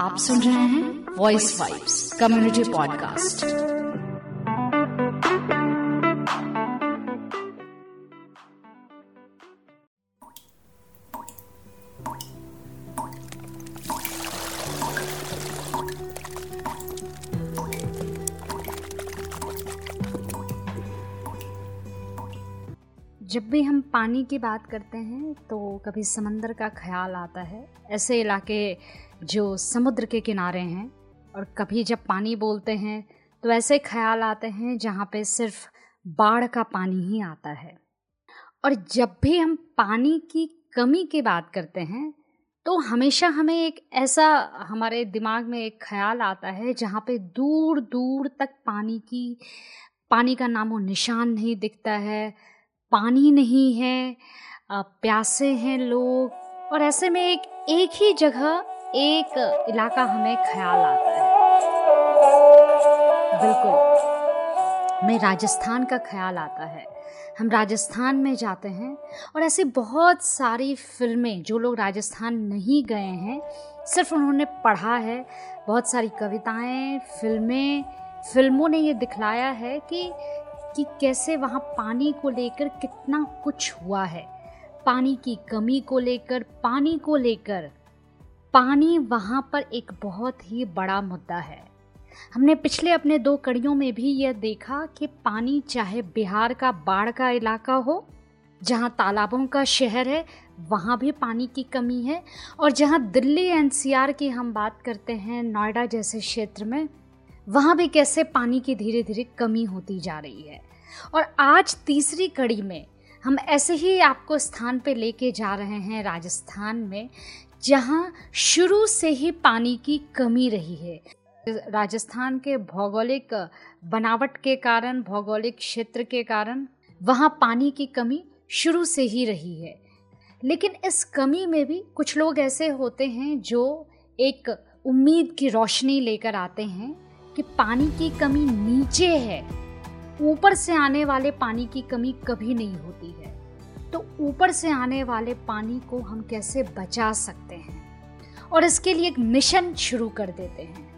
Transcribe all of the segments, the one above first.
आप सुन रहे हैं वॉइस वाइब्स कम्युनिटी पॉडकास्ट पानी की बात करते हैं तो कभी समंदर का ख्याल आता है। ऐसे इलाके जो समुद्र के किनारे हैं, और कभी जब पानी बोलते हैं तो ऐसे ख्याल आते हैं जहाँ पे सिर्फ़ बाढ़ का पानी ही आता है। और जब भी हम पानी की कमी की बात करते हैं तो हमेशा हमें एक ऐसा हमारे दिमाग में एक ख्याल आता है जहाँ पे दूर दूर तक पानी की, पानी का नामो निशान नहीं दिखता है पानी नहीं है प्यासे हैं लोग। और ऐसे में एक एक ही जगह, एक इलाका हमें ख्याल आता है। बिल्कुल। मैं राजस्थान का ख्याल आता है। हम राजस्थान में जाते हैं और ऐसी बहुत सारी फ़िल्में, जो लोग राजस्थान नहीं गए हैं, सिर्फ़ उन्होंने पढ़ा है। बहुत सारी कविताएँ, फ़िल्में, फ़िल्मों ने ये दिखलाया है कि कि कैसे वहाँ पानी को लेकर कितना कुछ हुआ है। पानी की कमी को लेकर, पानी को लेकर। पानी वहाँ पर एक बहुत ही बड़ा मुद्दा है। हमने पिछले अपने दो कड़ियों में भी यह देखा कि पानी चाहे बिहार का, बाढ़ का इलाका हो, जहाँ तालाबों का शहर है, वहाँ भी पानी की कमी है। और जहाँ दिल्ली एनसीआर की हम बात करते हैं, नोएडा जैसे क्षेत्र में वहाँ भी कैसे पानी की धीरे धीरे कमी होती जा रही है। और आज तीसरी कड़ी में हम ऐसे ही आपको स्थान पे लेके जा रहे हैं राजस्थान में, जहाँ शुरू से ही पानी की कमी रही है। राजस्थान के भौगोलिक बनावट के कारण, भौगोलिक क्षेत्र के कारण वहाँ पानी की कमी शुरू से ही रही है। लेकिन इस कमी में भी कुछ लोग ऐसे होते हैं जो एक उम्मीद की रोशनी लेकर आते हैं कि पानी की कमी नीचे है। ऊपर से आने वाले पानी की कमी कभी नहीं होती है। तो ऊपर से आने वाले पानी को हम कैसे बचा सकते हैं? और इसके लिए एक मिशन शुरू कर देते हैं।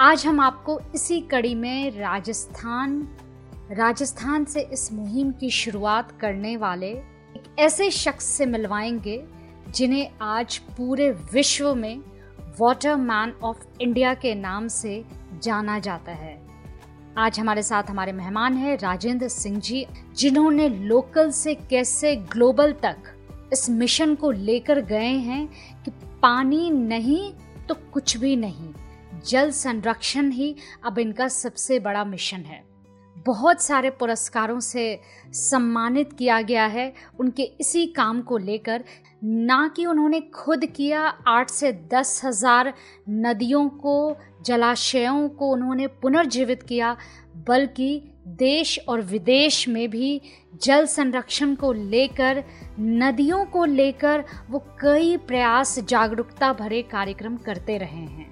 आज हम आपको इसी कड़ी में राजस्थान राजस्थान से इस मुहिम की शुरुआत करने वाले एक ऐसे शख्स से मिलवाएँगे, जिन्हें आज पूरे विश्व में वाटर मैन ऑफ़ इंडिया के नाम से जाना जाता है। आज हमारे साथ हमारे मेहमान हैं राजेंद्र सिंह जी, जिन्होंने लोकल से कैसे ग्लोबल तक इस मिशन को लेकर गए हैं कि पानी नहीं तो कुछ भी नहीं, जल संरक्षण ही अब इनका सबसे बड़ा मिशन है। बहुत सारे पुरस्कारों से सम्मानित किया गया है। उनके इसी काम को लेकर ना कि उन्होंने खुद किया, आठ से दस हज़ार नदियों को, जलाशयों को उन्होंने पुनर्जीवित किया, बल्कि देश और विदेश में भी जल संरक्षण को लेकर, नदियों को लेकर वो कई प्रयास, जागरूकता भरे कार्यक्रम करते रहे हैं।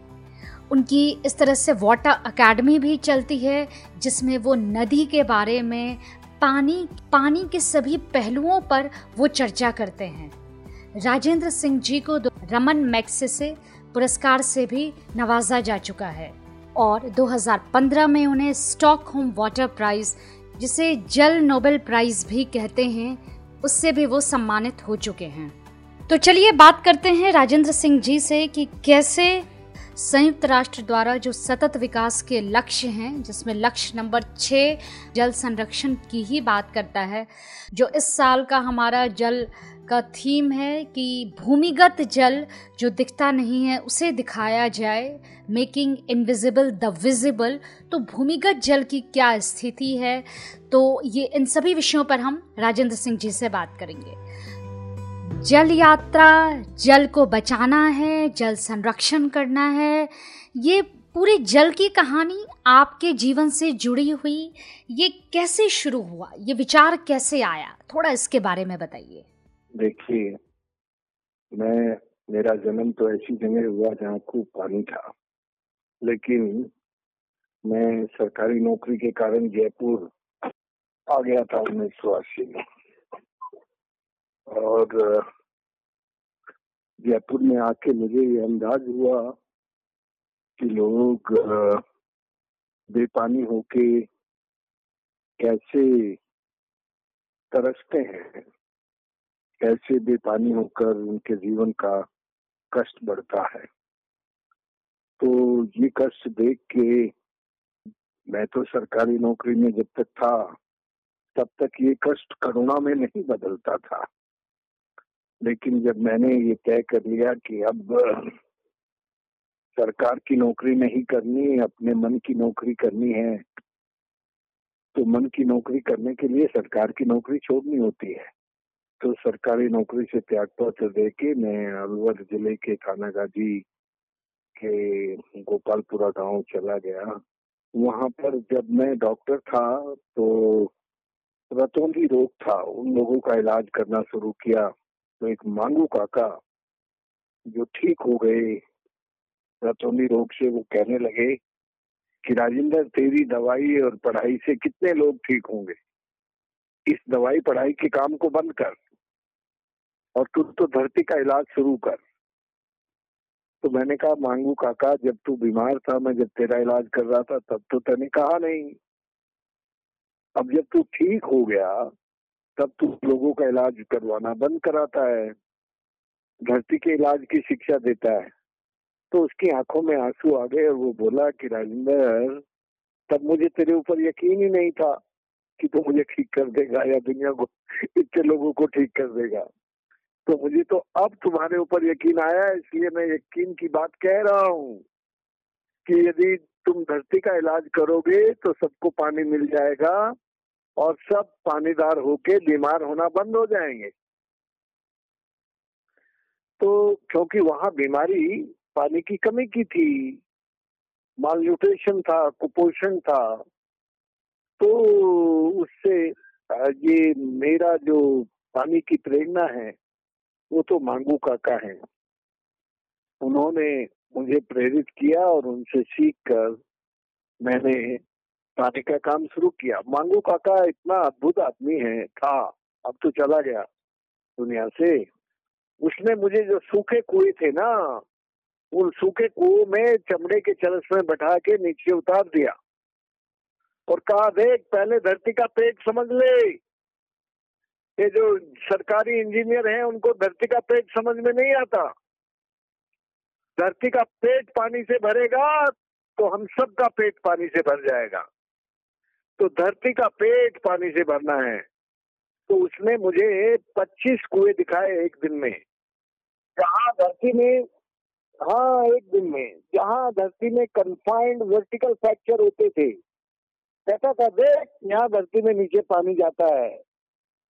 उनकी इस तरह से वाटर अकेडमी भी चलती है, जिसमें वो नदी के बारे में पानी पानी के सभी पहलुओं पर वो चर्चा करते हैं। राजेंद्र सिंह जी को रमन मैक्से पुरस्कार से भी नवाजा जा चुका है और 2015 में उन्हें स्टॉकहोम वाटर प्राइज, जिसे जल नोबेल प्राइज भी कहते हैं, उससे भी वो सम्मानित हो चुके हैं। तो चलिए बात करते हैं राजेंद्र सिंह जी से कि कैसे संयुक्त राष्ट्र द्वारा जो सतत विकास के लक्ष्य हैं, जिसमें लक्ष्य नंबर छः जल संरक्षण की ही बात करता है, जो इस साल का हमारा जल का थीम है कि भूमिगत जल जो दिखता नहीं है, उसे दिखाया जाए मेकिंग इनविजिबल द विजिबल तो भूमिगत जल की क्या स्थिति है? तो ये इन सभी विषयों पर हम राजेंद्र सिंह जी से बात करेंगे। जल यात्रा, जल को बचाना है, जल संरक्षण करना है, ये पूरे जल की कहानी आपके जीवन से जुड़ी हुई, ये कैसे शुरू हुआ, ये विचार कैसे आया, थोड़ा इसके बारे में बताइए। देखिए, मैं, मेरा जन्म तो ऐसी जगह हुआ जहाँ खूब पानी था, लेकिन मैं सरकारी नौकरी के कारण जयपुर आ गया था उन्नीस सौ अस्सी में। और जयपुर में आके मुझे ये अंदाज हुआ कि लोग बेपानी होके कैसे तरसते हैं, कैसे बेपानी होकर उनके जीवन का कष्ट बढ़ता है। तो ये कष्ट देख के मैं तो सरकारी नौकरी में जब तक था, तब तक ये कष्ट करुणा में नहीं बदलता था। लेकिन जब मैंने ये तय कर लिया कि अब सरकार की नौकरी नहीं करनी, अपने मन की नौकरी करनी है तो मन की नौकरी करने के लिए सरकार की नौकरी छोड़नी होती है। तो सरकारी नौकरी से त्याग पत्र दे के मैं अलवर ज़िले के थानागाजी के गोपालपुरा गाँव चला गया। वहाँ पर जब मैं डॉक्टर था तो रतौंधी रोग था। उन लोगों का इलाज करना शुरू किया। तो एक मांगू काका जो ठीक हो गए रतौनी रोग से वो कहने लगे कि, राजेंद्र, तेरी दवाई और पढ़ाई से कितने लोग ठीक होंगे? इस दवाई पढ़ाई के काम को बंद कर और तू तो धरती का इलाज शुरू कर। तो मैंने कहा, मांगू काका, जब तू बीमार था, मैं जब तेरा इलाज कर रहा था, तब तो तेने कहा नहीं। अब जब तू ठीक हो गया तब तू लोगों का इलाज करवाना बंद कराता है। धरती के इलाज की शिक्षा देता है। तो उसकी आँखों में आँसू आ गए और वो बोला कि राजेंद्र तब मुझे तेरे ऊपर यकीन ही नहीं था कि तू मुझे ठीक कर देगा या दुनिया को इतने लोगों को ठीक कर देगा। तो मुझे तो अब तुम्हारे ऊपर यकीन आया इसलिए मैं यकीन की बात कह रहा हूँ कि यदि तुम धरती का इलाज करोगे तो सबको पानी मिल जाएगा और सब पानीदार होके बीमार होना बंद हो जाएँगे। तो क्योंकि वहाँ बीमारी पानी की कमी की थी माल न्यूट्रिशन था, कुपोषण था तो उससे ये मेरा जो पानी की प्रेरणा है, वो तो मांगू काका है। उन्होंने मुझे प्रेरित किया और उनसे सीख कर मैंने पानी का काम शुरू किया। मांगू काका, इतना अद्भुत आदमी है, था, अब तो चला गया दुनिया से। उसने मुझे जो सूखे कुएँ थे ना, उन सूखे कुओं में चमड़े के चरस में बैठा के नीचे उतार दिया और कहा, देख, पहले धरती का पेट समझ ले। ये जो सरकारी इंजीनियर हैं, उनको धरती का पेट समझ में नहीं आता। धरती का पेट पानी से भरेगा तो हम सब का पेट पानी से भर जाएगा। तो धरती का पेट पानी से भरना है। तो उसने मुझे 25 कुएँ दिखाए एक दिन में। जहाँ धरती में हाँ एक दिन में, जहाँ धरती में कंफाइंड वर्टिकल फ्रैक्चर होते थे। कहता था, देख, यहाँ धरती में नीचे पानी जाता है।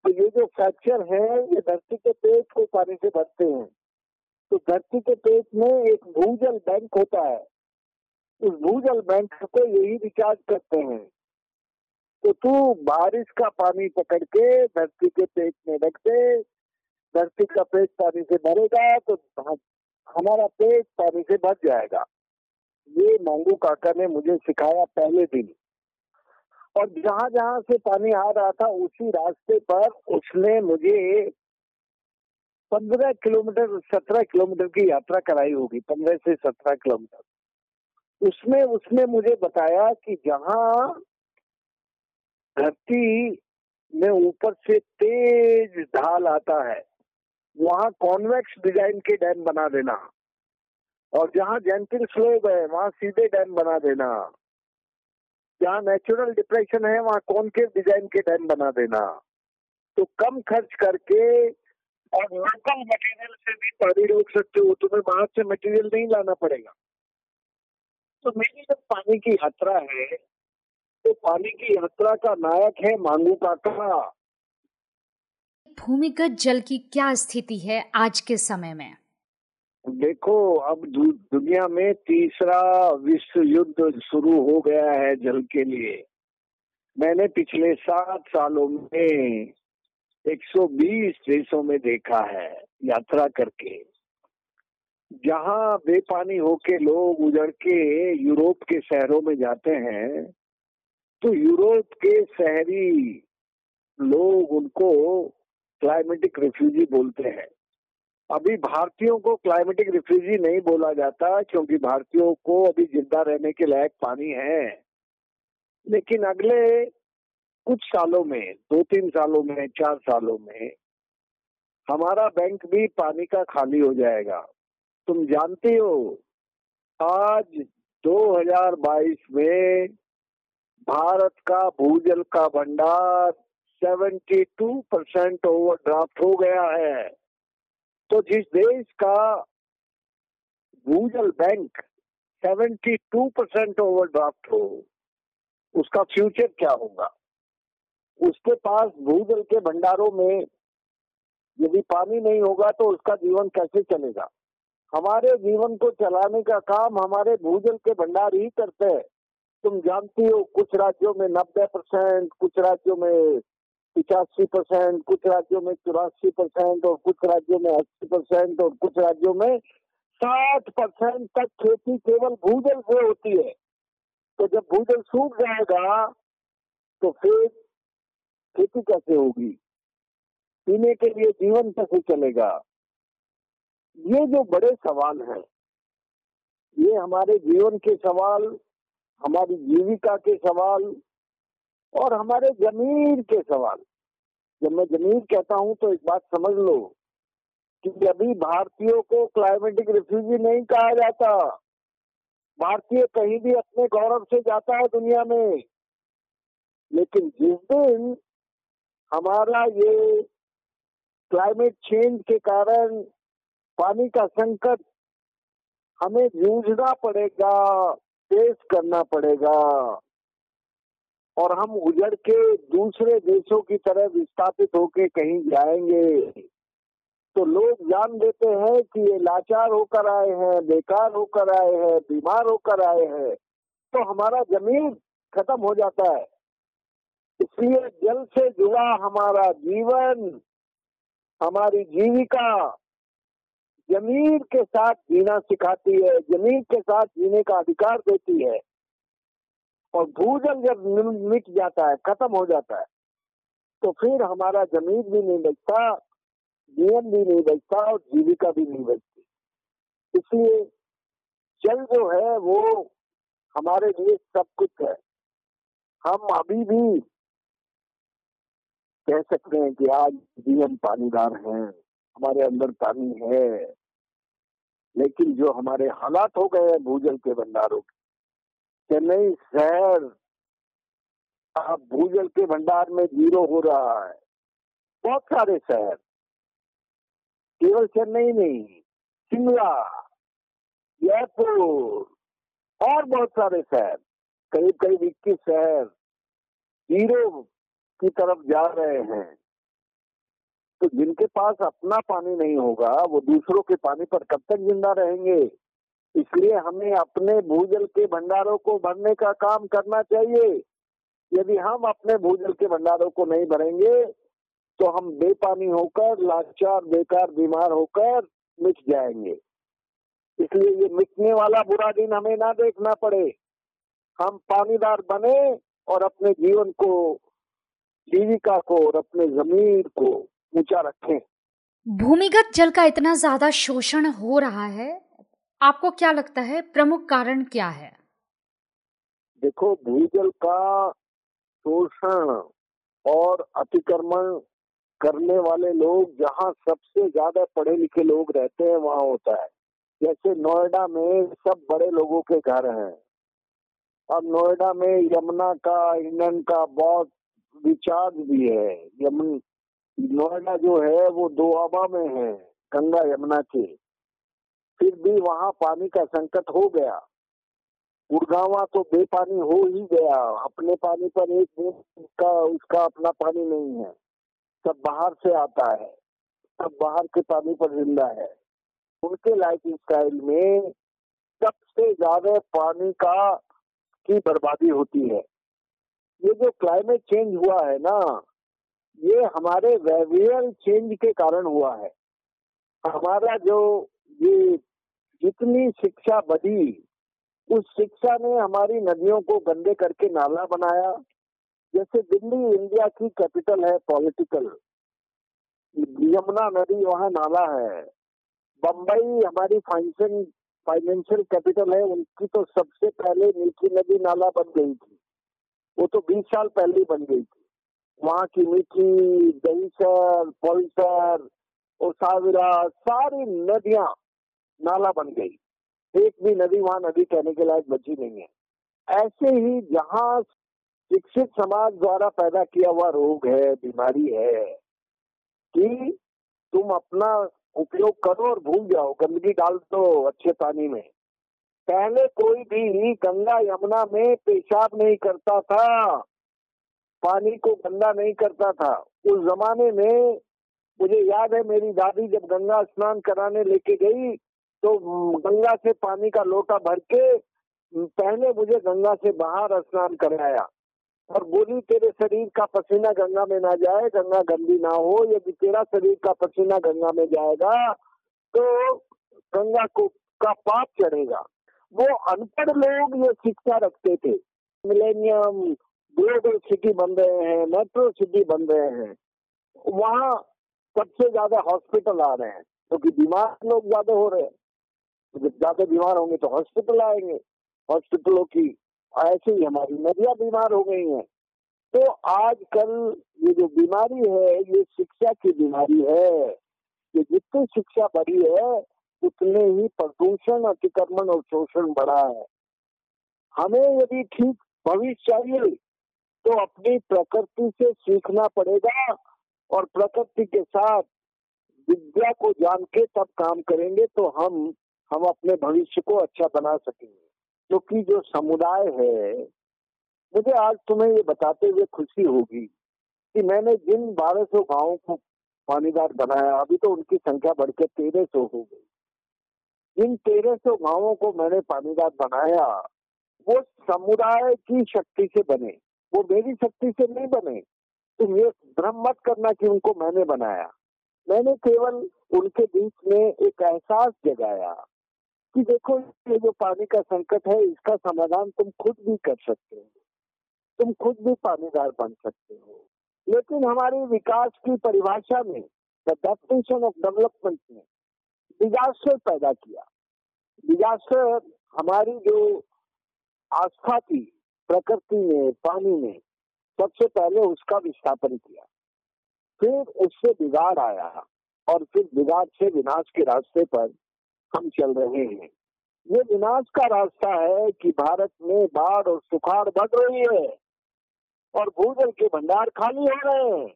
तो ये जो फ्रैक्चर है, ये धरती के पेट को पानी से भरते हैं। तो धरती के पेट में एक भूजल बैंक होता है। उस भूजल बैंक को यही रिचार्ज करते हैं। तो तू बारिश का पानी पकड़ के धरती के पेट में रख दे। धरती का पेट पानी से भरेगा तो हमारा पेट पानी से भर जाएगा। ये मांगू काका ने मुझे सिखाया पहले दिन। और जहाँ जहाँ से पानी आ रहा था, उसी रास्ते पर उसने मुझे पंद्रह किलोमीटर, सत्रह किलोमीटर की यात्रा कराई होगी, पंद्रह से सत्रह किलोमीटर। उसमें, उसने मुझे बताया कि जहाँ धरती में ऊपर से तेज ढाल आता है। वहाँ कॉन्वेक्स डिज़ाइन के डैम बना देना। और जहाँ जेंटिल स्लोब है, वहाँ सीधे डैम बना देना। जहाँ नेचुरल डिप्रेशन है, वहाँ कॉनकेव डिज़ाइन के डैम बना देना। तो कम खर्च करके और लोकल मटेरियल से भी पानी रोक सकते हो, तुम्हें बाहर से मटेरियल नहीं लाना पड़ेगा। तो मेरी जब पानी की यात्रा है तो पानी की यात्रा का नायक है मांगू काका। भूमिगत जल की क्या स्थिति है आज के समय में? देखो अब दुनिया में तीसरा विश्व युद्ध शुरू हो गया है जल के लिए। मैंने पिछले सात सालों में 120 देशों में देखा है यात्रा करके। जहाँ बेपानी होके लोग उजड़ के यूरोप के शहरों में जाते हैं तो यूरोप के शहरी लोग उनको क्लाइमेटिक रिफ्यूजी बोलते हैं। अभी भारतीयों को क्लाइमेटिक रिफ्यूजी नहीं बोला जाता क्योंकि भारतीयों को अभी ज़िंदा रहने के लायक पानी है। लेकिन अगले कुछ सालों में दो तीन सालों में, चार सालों में हमारा बैंक भी पानी का खाली हो जाएगा। तुम जानते हो, आज 2022 में भारत का भूजल का भंडार 72 परसेंट ओवरड्राफ्ट हो गया है। तो जिस देश का भूजल बैंक 72 परसेंट ओवरड्राफ्ट हो, उसका फ्यूचर क्या होगा? उसके पास भूजल के भंडारों में यदि पानी नहीं होगा तो उसका जीवन कैसे चलेगा? हमारे जीवन को चलाने का काम हमारे भूजल के भंडार ही करते हैं। तुम जानती हो, कुछ राज्यों में नब्बे परसेंट, कुछ राज्यों में पिचासी परसेंट, कुछ राज्यों में चौरासी परसेंट और कुछ राज्यों में अस्सी परसेंट और कुछ राज्यों में साठ परसेंट तक खेती केवल भूजल से होती है। तो जब भूजल सूख जाएगा तो फिर खेती कैसे होगी? पीने के लिए जीवन कैसे चलेगा? ये जो बड़े सवाल हैं, ये हमारे जीवन के सवाल हमारी जीविका के सवाल और हमारे ज़मीन के सवाल। जब मैं ज़मीन कहता हूँ तो एक बात समझ लो कि अभी भारतीयों को क्लाइमेटिक रिफ्यूजी नहीं कहा जाता। भारतीय कहीं भी अपने गौरव से जाता है दुनिया में। लेकिन जिस दिन हमारा ये क्लाइमेट चेंज के कारण पानी का संकट हमें जूझना पड़ेगा फेस करना पड़ेगा। और हम उजड़ के दूसरे देशों की तरह विस्थापित होके कहीं जाएँगे। तो लोग जान देते हैं कि ये लाचार होकर आए हैं, बेकार होकर आए हैं, बीमार होकर आए हैं। तो हमारा ज़मीन खत्म हो जाता है। इसलिए जल से जुड़ा हमारा जीवन, हमारी जीविका ज़मीन के साथ जीना सिखाती है, ज़मीन के साथ जीने का अधिकार देती है। और भूजल जब मिट जाता है, खत्म हो जाता है तो फिर हमारा ज़मीन भी नहीं बचता, जीवन भी नहीं बचता और जीविका भी नहीं बचती। इसलिए जल जो है, वो हमारे लिए सब कुछ है। हम अभी भी कह सकते हैं कि आज जीवन पानीदार हैं। हमारे अंदर पानी है, लेकिन जो हमारे हालात हो गए हैं भूजल के भंडारों के चेन्नई शहर अब भूजल के भंडार में ज़ीरो हो रहा है। बहुत सारे शहर, केवल चेन्नई नहीं, शिमला, जयपुर, और बहुत सारे शहर करीब करीब इक्कीस शहर, ज़ीरो की तरफ़ जा रहे हैं। तो जिनके पास अपना पानी नहीं होगा, वो दूसरों के पानी पर कब तक ज़िंदा रहेंगे? इसलिए हमें अपने भूजल के भंडारों को भरने का काम करना चाहिए। यदि हम अपने भूजल के भंडारों को नहीं भरेंगे तो हम बेपानी होकर, लाचार, बेकार, बीमार होकर मिट जाएँगे। इसलिए ये मिटने वाला बुरा दिन हमें ना देखना पड़े। हम पानीदार बने और अपने जीवन को, जीविका को और अपने ज़मीन को ऊँचा रखें। भूमिगत जल का इतना ज़्यादा शोषण हो रहा है आपको क्या लगता है प्रमुख कारण क्या है? देखो भूजल का शोषण और अतिक्रमण करने वाले लोग जहाँ सबसे ज़्यादा पढ़े लिखे लोग रहते हैं वहाँ होता है। जैसे नोएडा में सब बड़े लोगों के घर हैं। अब नोएडा में यमुना का इंडन का बहुत रिचार्ज भी है। यमुन नोएडा जो है, वो दोआबा में है, गंगा यमुना के। फिर भी वहाँ पानी का संकट हो गया। गुड़गावा तो बेपानी हो ही गया। अपने पानी पर एक का, उसका अपना पानी नहीं है। सब बाहर से आता है। सब बाहर के पानी पर ज़िंदा है। उनके लाइफ स्टाइल में सबसे ज़्यादा पानी का, की बर्बादी होती है। ये जो क्लाइमेट चेंज हुआ है ना ये हमारे वेवियल चेंज के कारण हुआ है। हमारा जो ये जितनी शिक्षा बढ़ी उस शिक्षा ने हमारी नदियों को गंदे करके नाला बनाया। जैसे दिल्ली, इंडिया की कैपिटल है पॉलिटिकल यमुना नदी वहाँ नाला है। बम्बई हमारी फाइनेंशियल फाइनेंशियल कैपिटल है। उनकी तो सबसे पहले मीठी नदी नाला बन गई थी। वो तो 20 साल पहले बन गई थी। वहाँ की मीठी दहीसर पोलसर और साविरा, सारी नदियाँ नाला बन गई। एक भी नदी वहाँ नदी कहने के लायक बची नहीं है। ऐसे ही जहाँ शिक्षित समाज द्वारा पैदा किया हुआ रोग है, बीमारी है, कि तुम अपना उपयोग करो और भूल जाओ, गंदगी डाल दो अच्छे पानी में। पहले कोई भी गंगा यमुना में पेशाब नहीं करता था। पानी को गंदा नहीं करता था। उस जमाने में मुझे याद है, मेरी दादी जब गंगा स्नान कराने लेके गई तो गंगा से पानी का लोटा भर के पहले मुझे गंगा से बाहर स्नान कराया। और बोली, तेरे शरीर का पसीना गंगा में ना जाए, गंगा गंदी ना हो। यदि तेरा शरीर का पसीना गंगा में जाएगा तो गंगा को, का पाप चढ़ेगा। वो अनपढ़ लोग ये शिक्षा रखते थे। मिलेनियम ग्लोबल सिटी बन रहे हैं मेट्रो सिटी बन रहे हैं, वहाँ सबसे ज़्यादा हॉस्पिटल आ रहे हैं, क्योंकि तो बीमार लोग ज़्यादा हो रहे हैं। तो जब ज़्यादा बीमार होंगे तो हॉस्पिटल आएँगे। हॉस्पिटलों की ऐसे ही हमारी नदियाँ बीमार हो गई हैं। तो आजकल ये जो बीमारी है, ये शिक्षा की बीमारी है कि जितनी शिक्षा बढ़ी है, उतने ही प्रदूषण, अतिक्रमण और शोषण बढ़ा है। हमें यदि ठीक भविष्य चाहिए तो अपनी प्रकृति से सीखना पड़ेगा और प्रकृति के साथ विद्या को जान के तब काम करेंगे तो हम हम अपने भविष्य को अच्छा बना सकेंगे। क्योंकि जो समुदाय है, मुझे आज तुम्हें ये बताते हुए खुशी होगी कि मैंने जिन 1200 गाँवों को पानीदार बनाया, अभी तो उनकी संख्या बढ़ के तेरह सौ हो गई। जिन तेरह सौ गाँवों को मैंने पानीदार बनाया, वो समुदाय की शक्ति से बने। वो मेरी शक्ति से नहीं बने। तुम ये भ्रम मत करना कि उनको मैंने बनाया। मैंने केवल उनके बीच में एक एहसास जगाया कि देखो, ये जो पानी का संकट है, इसका समाधान तुम खुद भी कर सकते हो। तुम खुद भी पानीदार बन सकते हो। लेकिन हमारी विकास की परिभाषा में द डेफिनेशन ऑफ़ डेवलपमेंट में डिजास्टर पैदा किया। डिजास्टर हमारी जो आस्था थी प्रकृति में पानी में सबसे पहले उसका विस्थापन किया। फिर उससे बिगाड़ आया और फिर बिगाड़ से विनाश के रास्ते पर हम चल रहे हैं। ये विनाश का रास्ता है कि भारत में बाढ़ और सुखाड़ बढ़ रही है और भूजल के भंडार खाली हो रहे हैं।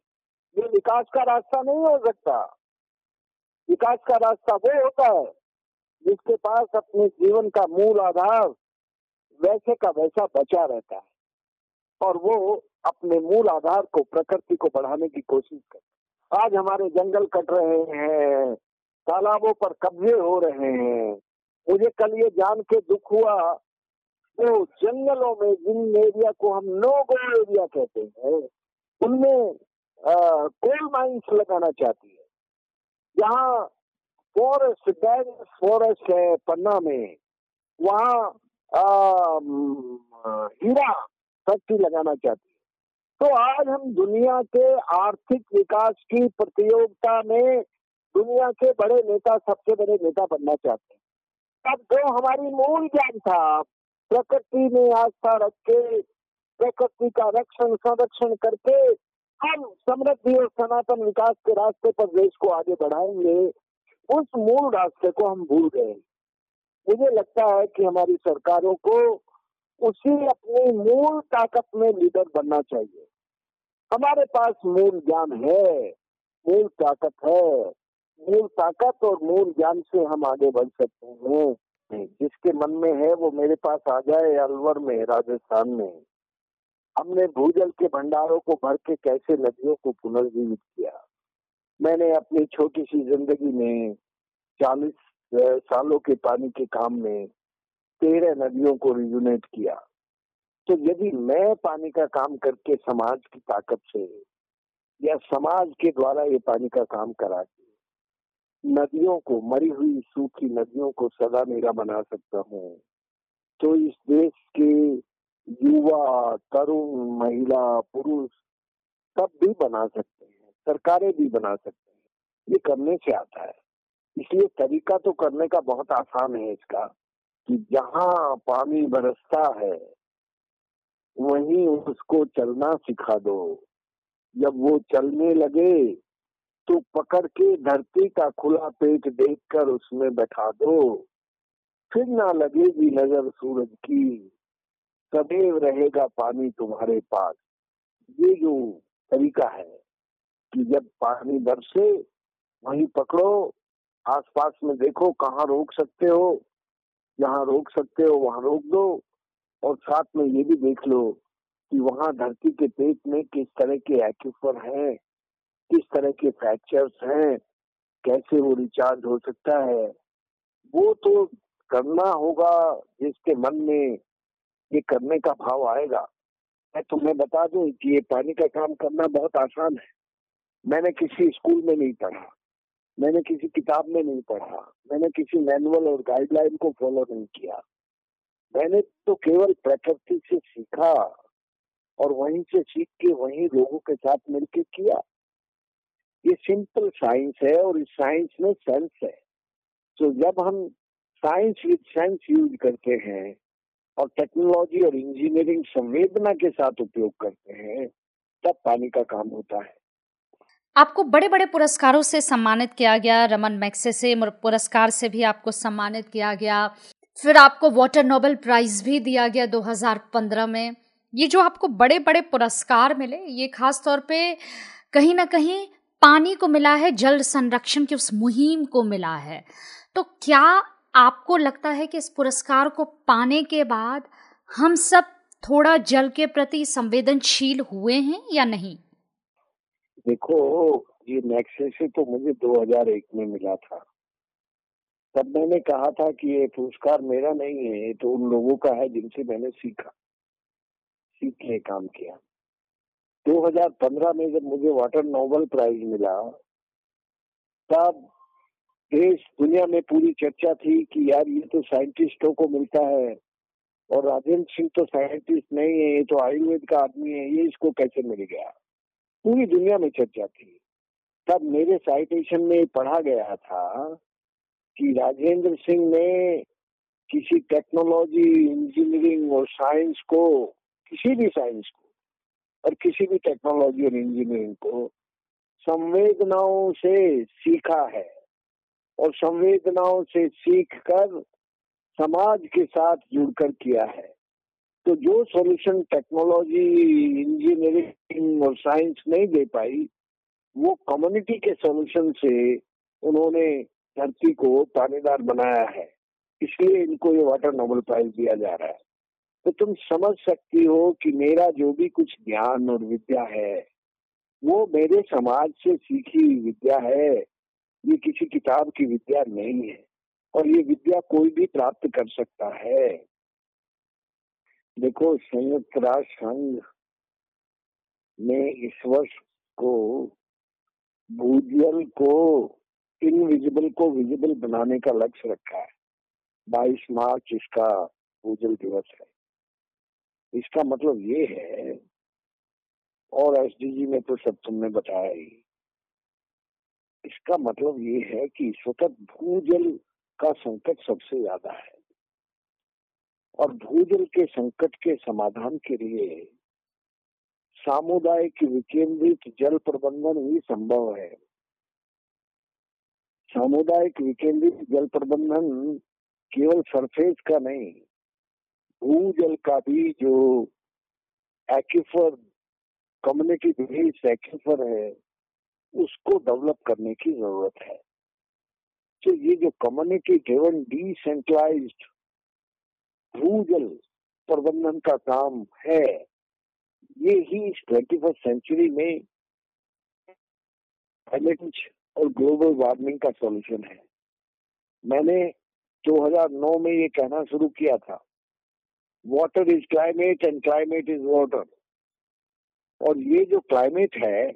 ये विकास का रास्ता नहीं हो सकता। विकास का रास्ता वो होता है जिसके पास अपने जीवन का मूल आधार वैसे का वैसा बचा रहता है। और वो अपने मूल आधार को, प्रकृति को बढ़ाने की कोशिश करता आज हमारे जंगल कट रहे हैं, तालाबों पर कब्जे हो रहे हैं। मुझे कल ये जान के दुख हुआ तो जंगलों में, जिन एरिया को हम नो गो एरिया कहते हैं, उनमें कोल माइंस लगाना चाहती है। जहाँ फॉरेस्ट, डेंस फॉरेस्ट है पन्ना में। वहाँ हीरा फैक्ट्री लगाना चाहती है। तो आज हम दुनिया के आर्थिक विकास की प्रतियोगिता में दुनिया के बड़े नेता, सबसे बड़े नेता बनना चाहते हैं। तब जो हमारी मूल ज्ञान था, प्रकृति में आस्था रख के, प्रकृति का रक्षण, संरक्षण करके हम समृद्धि और सनातन विकास के रास्ते पर देश को आगे बढ़ाएँगे, उस मूल रास्ते को हम भूल गए मुझे लगता है कि हमारी सरकारों को उसी अपनी मूल ताकत में लीडर बनना चाहिए। हमारे पास मूल ज्ञान है, मूल ताकत है। मूल ताकत और मूल ज्ञान से हम आगे बढ़ सकते हैं। जिसके मन में है, वो मेरे पास आ जाए अलवर में, राजस्थान में। हमने भूजल के भंडारों को भर के कैसे नदियों को पुनर्जीवित किया? मैंने अपनी छोटी सी ज़िंदगी में चालीस सालों के पानी के काम में तेरह नदियों को रिजुनेट किया। तो यदि मैं पानी का काम करके समाज की ताकत से या समाज के द्वारा ये पानी का काम करा के नदियों को, मरी हुई सूखी नदियों को सदा मेरा बना सकता हूँ तो इस देश के युवा, तरुण, महिला, पुरुष सब भी बना सकते हैं, सरकारें भी बना सकते हैं। ये करने से आता है। इसलिए तरीका तो करने का बहुत आसान है इसका, कि जहाँ पानी बरसता है, वहीं उसको चलना सिखा दो। जब वो चलने लगे तो पकड़ के धरती का खुला पेट देखकर उसमें बैठा दो। फिर ना लगेगी नज़र सूरज की सदैव रहेगा पानी तुम्हारे पास। ये जो तरीका है, कि जब पानी बरसे, वहीं पकड़ो आसपास में देखो कहाँ रोक सकते हो जहाँ रोक सकते हो, वहाँ रोक दो और साथ में ये भी देख लो कि वहाँ धरती के पेट में किस तरह के एक्यूफर हैं, किस तरह के फ्रैक्चर्स हैं, कैसे वो रिचार्ज हो सकता है। वो तो करना होगा जिसके मन में ये करने का भाव आएगा। मैं तुम्हें बता दूँ कि ये पानी का काम करना बहुत आसान है। मैंने किसी स्कूल में नहीं पढ़ा। मैंने किसी किताब में नहीं पढ़ा, मैंने किसी मैनुअल और गाइडलाइन को फॉलो नहीं किया। मैंने तो केवल प्रकृति से सीखा और वहीं से सीख के वहीं लोगों के साथ मिलकर किया। ये सिंपल साइंस है और इस साइंस में सेंस है। तो जब हम साइंस विद सेंस यूज़ करते हैं और टेक्नोलॉजी और इंजीनियरिंग संवेदना के साथ उपयोग करते हैं, तब पानी का काम होता है। आपको बड़े बड़े पुरस्कारों से सम्मानित किया गया, रमन मैक्से से पुरस्कार से भी आपको सम्मानित किया गया। फिर आपको वाटर नोबेल प्राइज भी दिया गया 2015 में। ये जो आपको बड़े बड़े पुरस्कार मिले, ये खास तौर पे कहीं ना कहीं पानी को मिला है, जल संरक्षण की उस मुहिम को मिला है। तो क्या आपको लगता है कि इस पुरस्कार को पाने के बाद हम सब थोड़ा जल के प्रति संवेदनशील हुए हैं या नहीं? देखो, ये मैक्से से तो मुझे 2001 में मिला था। तब मैंने कहा था कि ये पुरस्कार मेरा नहीं है, ये तो उन लोगों का है जिनसे मैंने सीखा, सीख के काम किया। 2015 में जब मुझे वाटर नोबल प्राइज मिला, तब देश, दुनिया में पूरी चर्चा थी कि यार ये तो साइंटिस्टों को मिलता है और राजेंद्र सिंह तो साइंटिस्ट नहीं है, ये तो आयुर्वेद का आदमी है, ये इसको कैसे मिल गया? पूरी दुनिया में चर्चा थी तब मेरे साइटेशन में पढ़ा गया था कि राजेंद्र सिंह ने किसी टेक्नोलॉजी इंजीनियरिंग और साइंस को, किसी भी साइंस को और किसी भी टेक्नोलॉजी और इंजीनियरिंग को संवेदनाओं से सीखा है और संवेदनाओं से सीख कर समाज के साथ जुड़कर किया है। तो जो सॉल्यूशन टेक्नोलॉजी इंजीनियरिंग और साइंस नहीं दे पाई, वो कम्युनिटी के सॉल्यूशन से उन्होंने धरती को पानीदार बनाया है। इसलिए इनको ये वाटर नोबल प्राइज दिया जा रहा है। तो तुम समझ सकती हो कि मेरा जो भी कुछ ज्ञान और विद्या है, वो मेरे समाज से सीखी विद्या है। ये किसी किताब की विद्या नहीं है और ये विद्या कोई भी प्राप्त कर सकता है। देखो, संयुक्त राष्ट्र संघ ने इस वर्ष को भूजल को इनविजिबल को विजिबल बनाने का लक्ष्य रखा है। 22 मार्च इसका भूजल दिवस है। इसका मतलब ये है, और एसडीजी में तो सब तुमने बताया ही। इसका मतलब ये है कि इस वक्त भूजल का संकट सबसे ज़्यादा है। और भूजल के संकट के समाधान के लिए सामुदायिक विकेंद्रित जल प्रबंधन ही संभव है। सामुदायिक विकेंद्रित जल प्रबंधन केवल सरफेस का नहीं, भूजल का भी जो एक्यूफर कम्युनिटी बेस्ड एक्यूफर है, उसको डेवलप करने की ज़रूरत है। तो ये जो कम्युनिटी ड्रिवन डिसेंट्रलाइज्ड भूजल प्रबंधन का काम है। ये ही इस ट्वेंटी फ़र्स्ट सेंचुरी में क्लाइमेट और ग्लोबल वार्मिंग का सॉल्यूशन है। मैंने 2009 में ये कहना शुरू किया था water is climate and climate is water और ये जो क्लाइमेट है,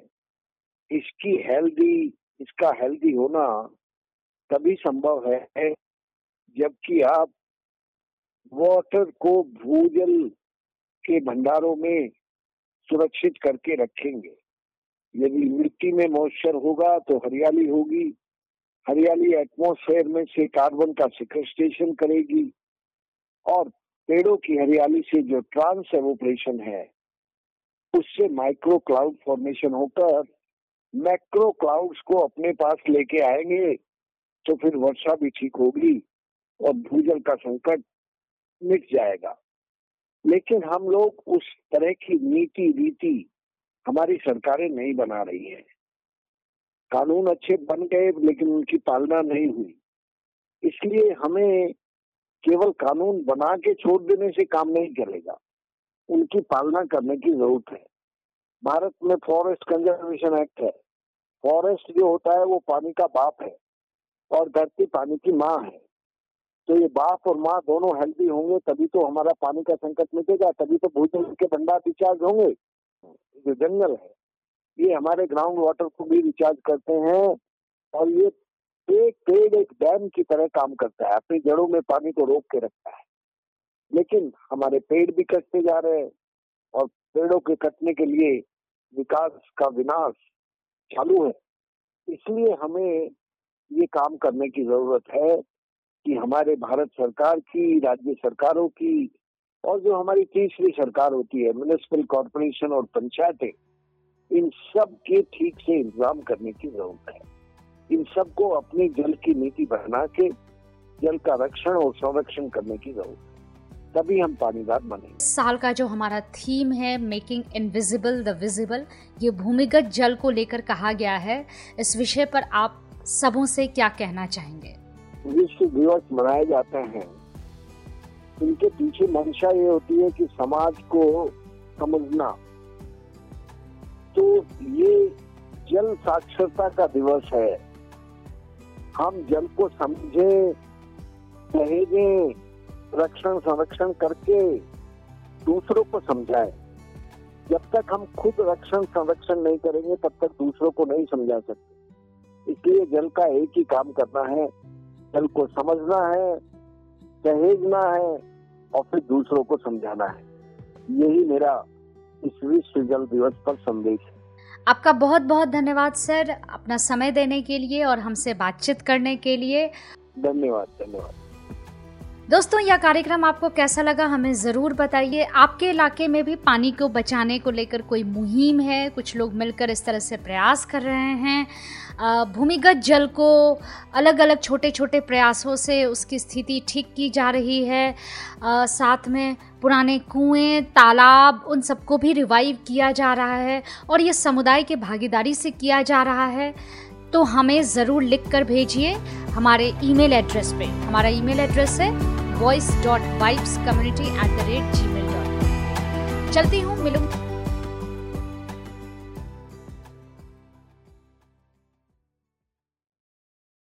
इसकी हेल्दी इसका हेल्दी होना तभी संभव है जबकि आप वाटर को भूजल के भंडारों में सुरक्षित करके रखेंगे। यदि मिट्टी में मॉइस्चर होगा तो हरियाली होगी। हरियाली एटमॉस्फेयर में से कार्बन का सिक्वेस्टेशन करेगी और पेड़ों की हरियाली से जो ट्रांस एवोपरेशन है, उससे माइक्रो क्लाउड फॉर्मेशन होकर मैक्रो क्लाउड्स को अपने पास लेके आएँगे तो फिर वर्षा भी ठीक होगी और भूजल का संकट मिट जाएगा। लेकिन हम लोग उस तरह की नीति रीति हमारी सरकारें नहीं बना रही हैं। कानून अच्छे बन गए, लेकिन उनकी पालना नहीं हुई। इसलिए हमें केवल कानून बना के छोड़ देने से काम नहीं चलेगा उनकी पालना करने की ज़रूरत है। भारत में फॉरेस्ट कंजर्वेशन एक्ट है। फॉरेस्ट जो होता है, वो पानी का बाप है और धरती पानी की माँ है। तो ये बाप और माँ दोनों हेल्दी होंगे, तभी तो हमारा पानी का संकट मिटेगा, तभी तो भूजल के भंडार रिचार्ज होंगे। जो जंगल है। ये हमारे ग्राउंड वाटर को भी रिचार्ज करते हैं और ये एक पेड़ एक डैम की तरह काम करता है, अपनी जड़ों में पानी को रोक के रखता है। लेकिन हमारे पेड़ भी कटते जा रहे हैं और पेड़ों के कटने के लिए विकास का विनाश चालू है। इसलिए हमें ये काम करने की ज़रूरत है। कि हमारे भारत सरकार की, राज्य सरकारों की और जो हमारी तीसरी सरकार होती है म्यूनिसिपल कॉरपोरेशन और पंचायतें, इन सब के ठीक से इंतज़ाम करने की ज़रूरत है। इन सबको अपनी जल की नीति बना के, जल का रक्षण और संरक्षण करने की ज़रूरत है। तभी हम पानीदार बने साल का जो हमारा थीम है मेकिंग इनविजिबल द विजिबल ये भूमिगत जल को लेकर कहा गया है। इस विषय पर आप सबों से क्या कहना चाहेंगे? विश्व दिवस मनाए जाते हैं। इनके पीछे मंशा ये होती है कि समाज को समझना। तो ये जल साक्षरता का दिवस है। हम जल को समझे, सहेजे, रक्षण संरक्षण करके दूसरों को समझाए। जब तक हम खुद रक्षण संरक्षण नहीं करेंगे, तब तक दूसरों को नहीं समझा सकते। इसलिए जल का एक ही काम करना है। जल को समझना है सहेजना है और फिर दूसरों को समझाना है। यही मेरा इस विश्व जल दिवस पर संदेश है। आपका बहुत बहुत धन्यवाद सर अपना समय देने के लिए और हमसे बातचीत करने के लिए। धन्यवाद धन्यवाद। दोस्तों, यह कार्यक्रम आपको कैसा लगा हमें ज़रूर बताइए। आपके इलाके में भी पानी को बचाने को लेकर कोई मुहिम है? कुछ लोग मिलकर इस तरह से प्रयास कर रहे हैं। भूमिगत जल को अलग अलग छोटे छोटे प्रयासों से उसकी स्थिति ठीक की जा रही है। साथ में पुराने कुएँ, तालाब, उन सबको भी रिवाइव किया जा रहा है और ये समुदाय के भागीदारी से किया जा रहा है। तो हमें ज़रूर लिख कर भेजिए हमारे ईमेल एड्रेस पे। हमारा ईमेल एड्रेस है डॉट चलती हूँ मिलूँ